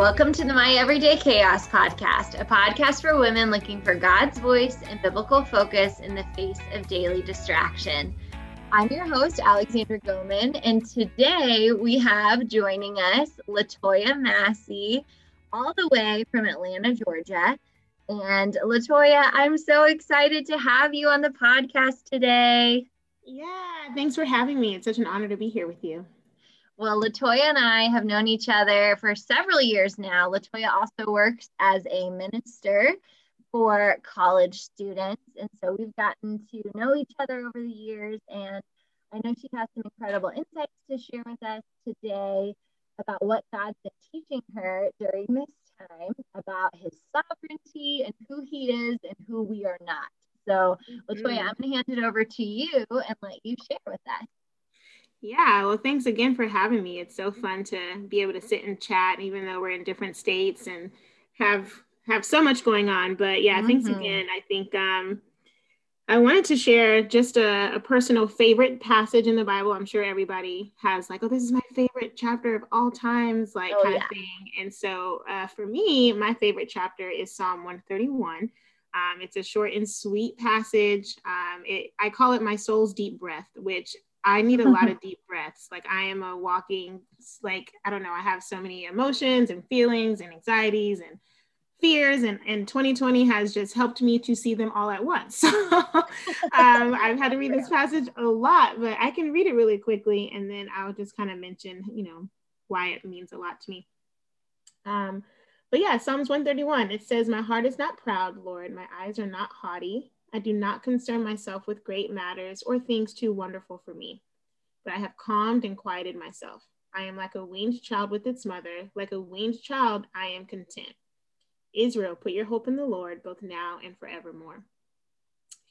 Welcome to the My Everyday Chaos podcast, a podcast for women looking for God's voice and biblical focus in the face of daily distraction. I'm your host, Alexandra Goman, and today we have joining us Latoya Massey, all the way from Atlanta, Georgia. And Latoya, I'm so excited to have you on the podcast today. Yeah, thanks for having me. It's such an honor to be here with you. Well, Latoya and I have known each other for several years now. Latoya also works as a minister for college students. And so we've gotten to know each other over the years. And I know she has some incredible insights to share with us today about what God's been teaching her during this time about his sovereignty and who he is and who we are not. So, Latoya, mm-hmm. I'm going to hand it over to you and let you share with us. Yeah, well, thanks again for having me. It's so fun to be able to sit and chat, even though we're in different states and have have so much going on. But yeah, mm-hmm. thanks again. I think um, I wanted to share just a, a, personal favorite passage in the Bible. I'm sure everybody has like, oh, this is my favorite chapter of all times, like oh, kind yeah. of thing. And so uh, for me, my favorite chapter is Psalm 131. Um, it's a short and sweet passage. Um, it, I call it my soul's deep breath, which I need a lot of deep breaths. Like I am a walking, like, I don't know, I have so many emotions and feelings and anxieties and fears and, and 2020 has just helped me to see them all at once. um, I've had to read this passage a lot, but I can read it really quickly and then I'll just kind of mention, you know, why it means a lot to me. Um, but yeah, Psalms 131, it says, My heart is not proud, Lord. My eyes are not haughty. I do not concern myself with great matters or things too wonderful for me, but I have calmed and quieted myself. I am like a weaned child with its mother. Like a weaned child, I am content. Israel, put your hope in the Lord, both now and forevermore.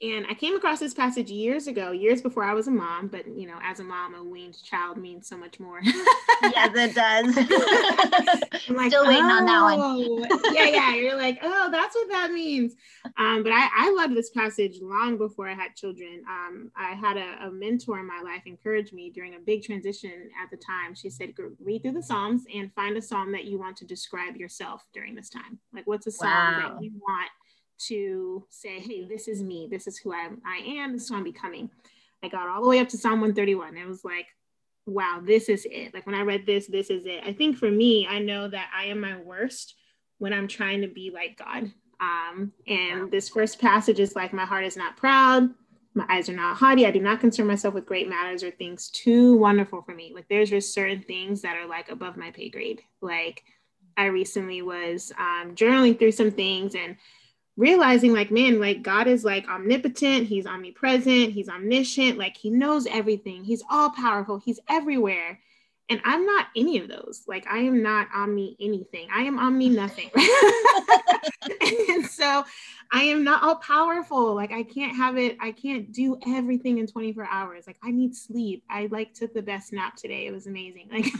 And I came across this passage years ago, years before I was a mom, but you know, as a mom, a weaned child means so much more. yes, it does. I'm like, Still waiting oh, on that one. Oh, yeah, yeah. You're like, oh, that's what that means. Um, but I, I loved this passage long before I had children. Um, I had a, a mentor in my life encourage me during a big transition at the time. She said, read through the Psalms and find a psalm that you want to describe yourself during this time. Like, what's a psalm wow. that you want to say, hey, this is me, this is who I, I am, this is who I'm becoming. I got all the way up to Psalm 131. It was like, wow, this is it. Like when I read this, this is it. I think for me, I know that I am my worst when I'm trying to be like God. Um, and this first passage is like, my heart is not proud, my eyes are not haughty. I do not concern myself with great matters or things too wonderful for me. Like there's just certain things that are like above my pay grade. Like I recently was um, journaling through some things and realizing like man like god is like omnipotent he's omnipresent he's omniscient like he knows everything he's all powerful he's everywhere and i'm not any of those like i am not omni anything i am omni nothing and so I am not all powerful. Like I can't have it. I can't do everything in 24 hours. Like I need sleep. I like took the best nap today. It was amazing. Like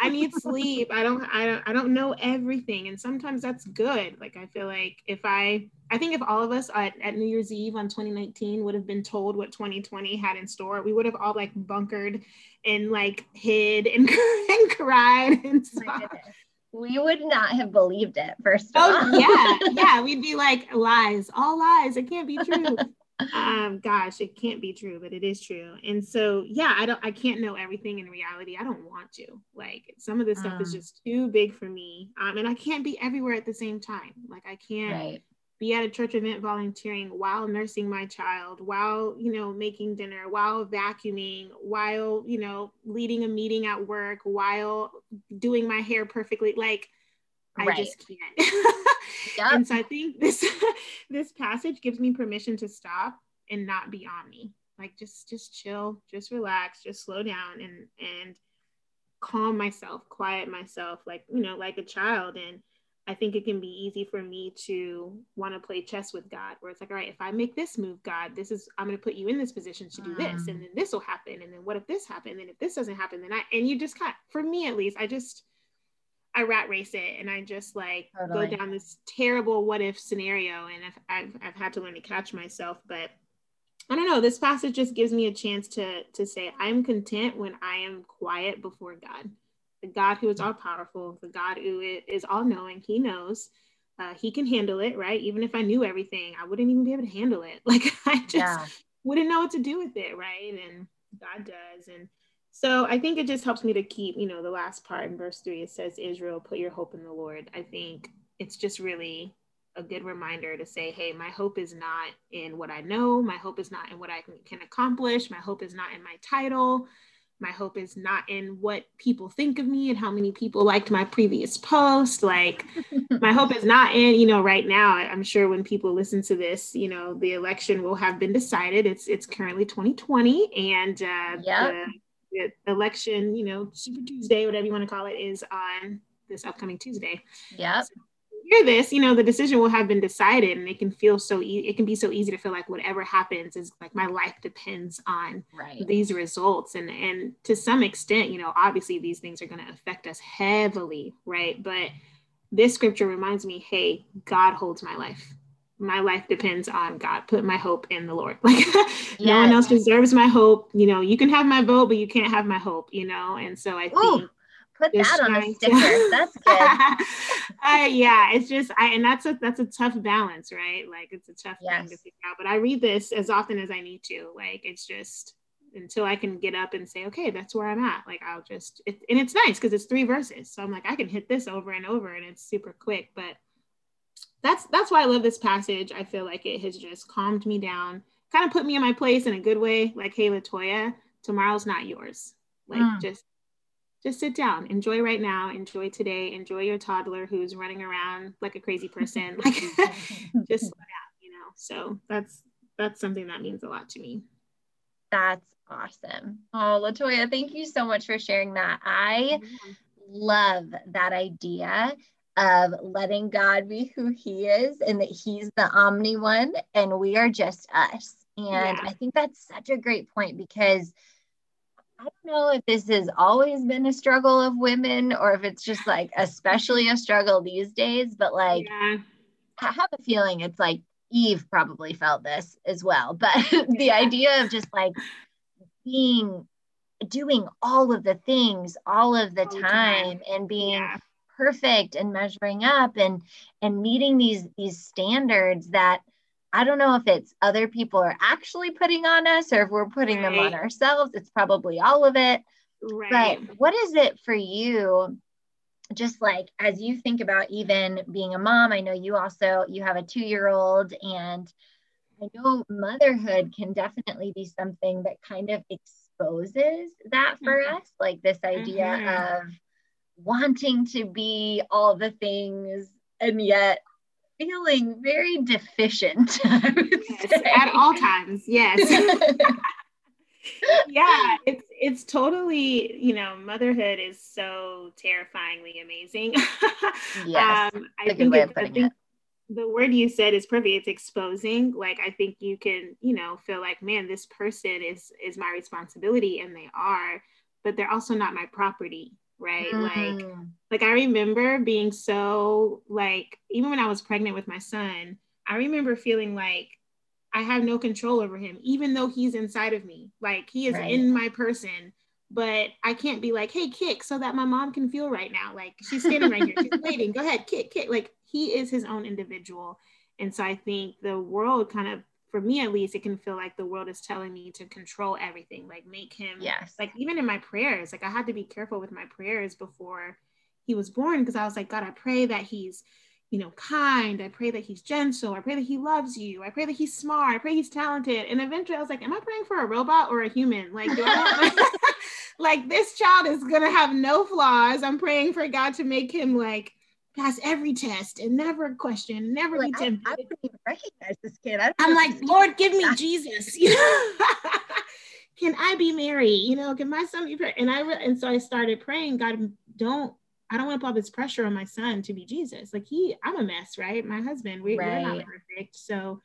I need sleep. I don't I don't I don't know everything. And sometimes that's good. Like I feel like if I I think if all of us at, at New Year's Eve on 2019 would have been told what 2020 had in store, we would have all like bunkered and like hid and, and cried and stuff we would not have believed it first of oh, all. yeah, yeah. We'd be like, lies, all lies. It can't be true. um, gosh, it can't be true, but it is true. And so, yeah, I don't, I can't know everything in reality. I don't want to. Like, some of this stuff is mm. just too big for me. Um, and I can't be everywhere at the same time. Like, I can't. Right be at a church event volunteering while nursing my child, while, you know, making dinner, while vacuuming, while, you know, leading a meeting at work, while doing my hair perfectly. Like, I just can't. yep. And so I think this this passage gives me permission to stop and not be on me. Like just just chill, just relax, just slow down and and calm myself, quiet myself like, you know, like a child and I think it can be easy for me to want to play chess with God, where it's like, all right, if I make this move, God, this is I'm going to put you in this position to do mm. this, and then this will happen, and then what if this happened, and if this doesn't happen, then I and you just kind of, for me at least, I just I rat race it, and I just like totally. go down this terrible what if scenario, and if I've I've had to learn to catch myself, but I don't know. This passage just gives me a chance to to say I'm content when I am quiet before God the God who is all powerful, the God who is all knowing, he knows. Uh, he can handle it, right? Even if I knew everything, I wouldn't even be able to handle it. Like I just yeah. wouldn't know what to do with it, right? And God does. And so I think it just helps me to keep, you know, the last part in verse three, it says, Israel, put your hope in the Lord. I think it's just really a good reminder to say, hey, my hope is not in what I know. My hope is not in what I can, can accomplish. My hope is not in my title. My hope is not in what people think of me and how many people liked my previous post. Like, my hope is not in, you know, right now. I'm sure when people listen to this, you know, the election will have been decided. It's it's currently 2020, and uh, the, the election, you know, Super Tuesday, whatever you want to call it, is on this upcoming Tuesday. Yeah. So hear this, you know, the decision will have been decided and it can feel so, e- it can be so easy to feel like whatever happens is like my life depends on right. these results. And, and to some extent, you know, obviously these things are going to affect us heavily, right? But this scripture reminds me, hey, God holds my life. My life depends on God. Put my hope in the Lord. Like yes. no one else deserves my hope. You know, you can have my vote, but you can't have my hope, you know? And so I Ooh. think Put that on a sticker. To... That's good. uh, yeah, it's just I and that's a that's a tough balance, right? Like it's a tough yes. thing to figure out. But I read this as often as I need to. Like it's just until I can get up and say, okay, that's where I'm at. Like I'll just it, and it's nice because it's three verses. So I'm like, I can hit this over and over and it's super quick. But that's that's why I love this passage. I feel like it has just calmed me down, kind of put me in my place in a good way. Like, hey, Latoya, tomorrow's not yours. Like mm. just just sit down, enjoy right now, enjoy today, enjoy your toddler who's running around like a crazy person. like just slow down, you know. So that's that's something that means a lot to me. That's awesome. Oh, Latoya, thank you so much for sharing that. I yeah. love that idea of letting God be who He is and that He's the omni one and we are just us. And yeah. I think that's such a great point because I don't know if this has always been a struggle of women or if it's just like especially a struggle these days, but like yeah. I have a feeling it's like Eve probably felt this as well. But the idea of just like being doing all of the things all of the all time, time, and being yeah. perfect and measuring up and and meeting these these standards that I don't know if it's other people are actually putting on us or if we're putting right. them on ourselves. It's probably all of it. Right. But what is it for you? Just like as you think about even being a mom, I know you also you have a two-year-old and I know motherhood can definitely be something that kind of exposes that for mm-hmm. us, like this idea mm-hmm. of wanting to be all the things and yet feeling very deficient yes, at all times yes. Yeah it's it's totally you know motherhood is so terrifyingly amazing. Yes um, I, think it, I think the word you said is perfect it's exposing like i think you can you know feel like man this person is is my responsibility and they are but they're also not my property right? Mm. like like i remember being so like even when i was pregnant with my son i remember feeling like i have no control over him even though he's inside of me. Like he is right. in my person but i can't be like hey kick so that my mom can feel right now. Like she's standing right here. She's waiting go ahead kick kick. Like he is his own individual. And so i think the world kind of for me at least, it can feel like the world is telling me to control everything, like make him, yes, like even in my prayers, like I had to be careful with my prayers before he was born because I was like, God, I pray that he's, you know, kind. I pray that he's gentle. I pray that he loves you. I pray that he's smart. I pray he's talented. And eventually I was like, am I praying for a robot or a human? Like, like this child is gonna have no flaws. I'm praying for God to make him like pass every test and never question, never like, be tempted. I, I not even recognize this kid. I am like, Lord, give me Jesus. can I be Mary? You know, can my son be? And I re- and so I started praying. God, don't. I don't want to put this pressure on my son to be Jesus. Like he, I'm a mess, right? My husband, we, are not perfect, so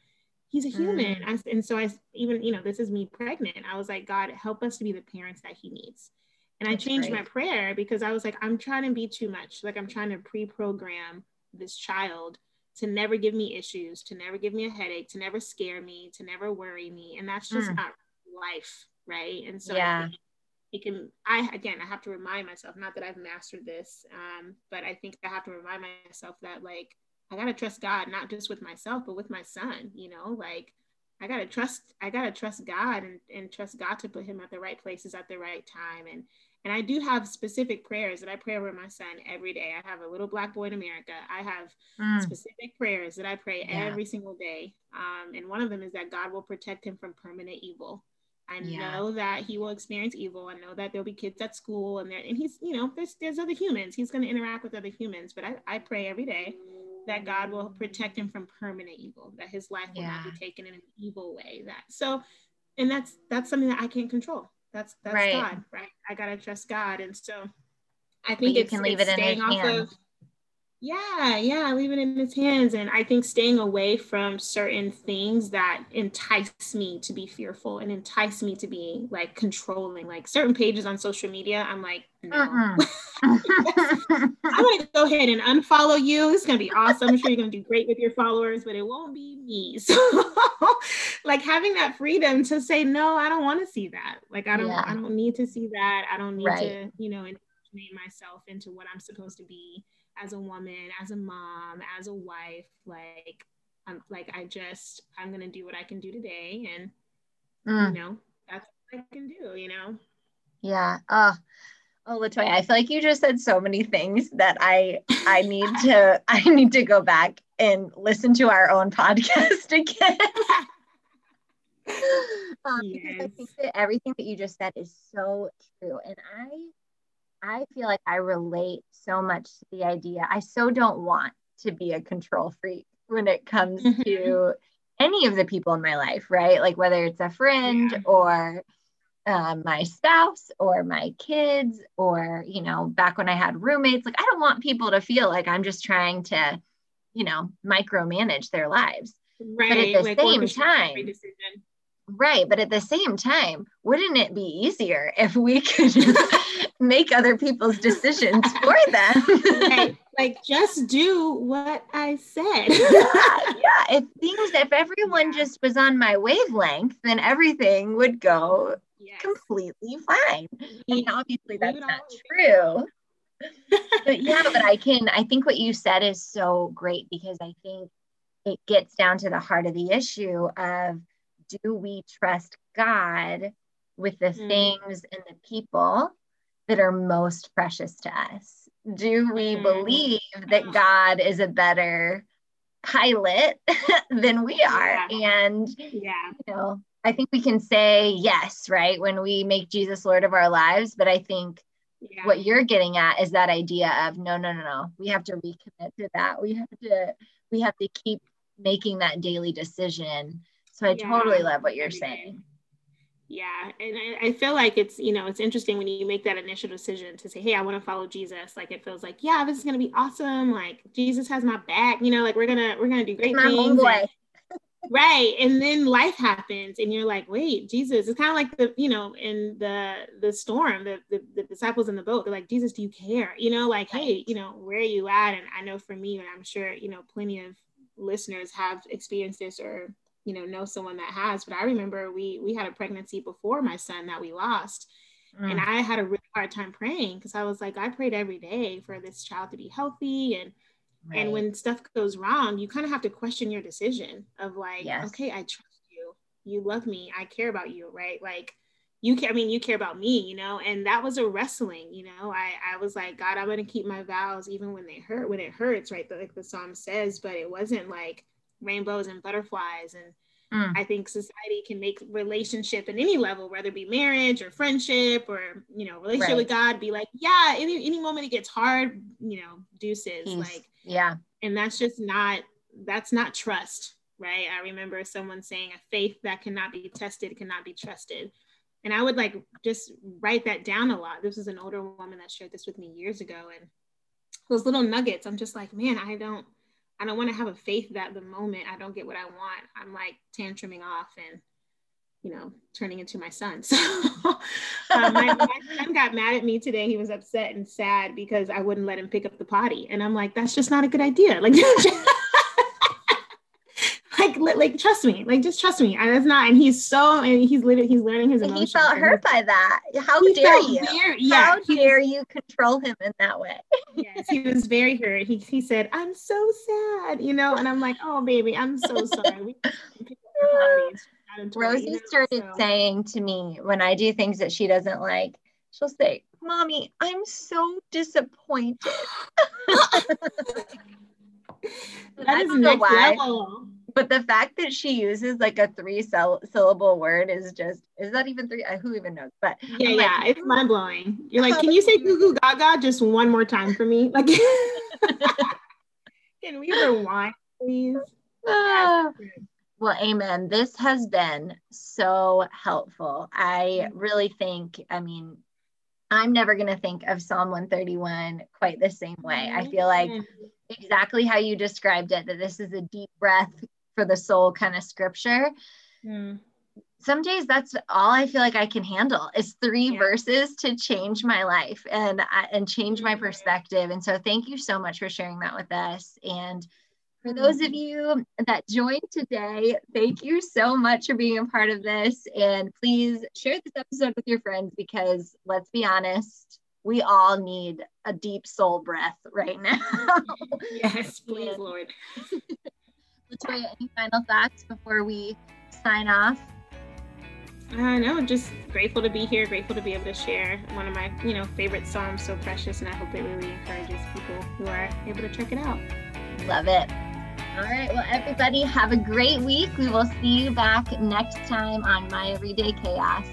he's a human. Mm. I, and so I even, you know, this is me pregnant. I was like, God, help us to be the parents that he needs. And I changed great. my prayer because I was like, I'm trying to be too much. Like I'm trying to pre-program this child to never give me issues, to never give me a headache, to never scare me, to never worry me. And that's just mm. not life, right? And so yeah. it can i again i have to remind myself not that i've mastered this um, but i think i have to remind myself that like i gotta trust god not just with myself but with my son you know like i gotta trust i gotta trust god and, and trust god to put him at the right places at the right time and and i do have specific prayers that i pray over my son every day i have a little black boy in america i have mm. specific prayers that i pray yeah. every single day um, and one of them is that god will protect him from permanent evil I yeah. know that he will experience evil. I know that there'll be kids at school and there and he's, you know, there's there's other humans. He's gonna interact with other humans. But I, I pray every day that God will protect him from permanent evil, that his life will yeah. not be taken in an evil way. That so and that's that's something that I can't control. That's that's right. God, right? I gotta trust God. And so I think it can leave it in his hands. Of, yeah, yeah, leave it in his hands. And I think staying away from certain things that entice me to be fearful and entice me to be like controlling, like certain pages on social media, I'm like, no. Uh-uh. I'm gonna go ahead and unfollow you. It's gonna be awesome. I'm sure you're gonna do great with your followers, but it won't be me. So like having that freedom to say, no, I don't want to see that. Like I don't yeah. I don't need to see that. I don't need right. to, you know, indoctrinate myself into what I'm supposed to be as a woman, as a mom, as a wife, like I'm like I just I'm gonna do what I can do today, and mm. you know that's what I can do. You know. Yeah. Oh. Oh, Latoya, I feel like you just said so many things that I I need to I need to go back and listen to our own podcast again. um, yes. Because I think that everything that you just said is so true, and I I feel like I relate so much to the idea. I so don't want to be a control freak when it comes mm-hmm. to any of the people in my life, right? Like whether it's a friend yeah. or um, my spouse or my kids, or, you know, back when I had roommates, like I don't want people to feel like I'm just trying to, you know, micromanage their lives. Right. But at the like same time, Right. But at the same time, wouldn't it be easier if we could make other people's decisions for them? right. Like just do what I said. yeah, yeah. If things, if everyone just was on my wavelength, then everything would go yes. completely fine. And obviously that's not true. but yeah, but I can, I think what you said is so great because I think it gets down to the heart of the issue of do we trust God with the mm. things and the people that are most precious to us? Do we mm. believe that God is a better pilot than we are? Yeah. And, yeah. you know, I think we can say yes, right? When we make Jesus Lord of our lives. But I think yeah. what you're getting at is that idea of no, no, no, no. We have to recommit to that. We have to, we have to keep making that daily decision so I yeah. totally love what you're saying. Yeah. And I, I, feel like it's, you know, it's interesting when you make that initial decision to say, hey, I want to follow Jesus. Like it feels like, yeah, this is gonna be awesome. Like Jesus has my back, you know, like we're gonna we're gonna do great my things. And, right. And then life happens and you're like, wait, Jesus. It's kind of like the, you know, in the the storm, the, the, the disciples in the boat, they're like, Jesus, do you care? You know, like, right. hey, you know, where are you at? And I know for me, and I'm sure, you know, plenty of listeners have experienced this or you know know someone that has but i remember we we had a pregnancy before my son that we lost mm. and i had a really hard time praying because i was like i prayed every day for this child to be healthy and right. and when stuff goes wrong you kind of have to question your decision of like yes. okay i trust you you love me i care about you right like you care, I mean, you care about me, you know, and that was a wrestling, you know. I, I was like, God, I'm gonna keep my vows even when they hurt, when it hurts, right? Like the psalm says, but it wasn't like rainbows and butterflies and mm. i think society can make relationship in any level whether it be marriage or friendship or you know relationship right. with god be like yeah any, any moment it gets hard you know deuces Peace. like yeah and that's just not that's not trust right i remember someone saying a faith that cannot be tested cannot be trusted and i would like just write that down a lot this was an older woman that shared this with me years ago and those little nuggets i'm just like man i don't I don't want to have a faith that the moment I don't get what I want, I'm like tantruming off and, you know, turning into my son. So um, my, my, son got mad at me today. He was upset and sad because I wouldn't let him pick up the potty. And I'm like, that's just not a good idea. Like, like, like, trust me, like, just trust me. And it's not, and he's so, and he's literally, he's learning his emotions. He felt hurt by that. How dare you? Yeah, How dare you control him in that way? Yes, he was very hurt. He, he said, I'm so sad, you know, and I'm like, oh, baby, I'm so sorry. Rosie you know, started so. saying to me when I do things that she doesn't like, she'll say, Mommy, I'm so disappointed. that is next why, level. But the fact that she uses like a three syllable word is just, is that even three? Who even knows? But yeah, like, yeah, it's mind blowing. You're like, can you say goo goo gaga just one more time for me? Like, can we rewind, please? Uh, well, amen. This has been so helpful. I really think, I mean, I'm never going to think of Psalm 131 quite the same way. I feel like exactly how you described it, that this is a deep breath for the soul kind of scripture. Mm. Some days that's all I feel like I can handle is three yeah. verses to change my life and uh, and change my mm-hmm. perspective. And so thank you so much for sharing that with us. And for mm-hmm. those of you that joined today, thank you so much for being a part of this. And please share this episode with your friends because let's be honest, we all need a deep soul breath right now. yes, please, Lord. Latoya, any final thoughts before we sign off? Uh, no, just grateful to be here. Grateful to be able to share one of my, you know, favorite psalms, so precious, and I hope it really encourages people who are able to check it out. Love it. All right. Well, everybody, have a great week. We will see you back next time on My Everyday Chaos.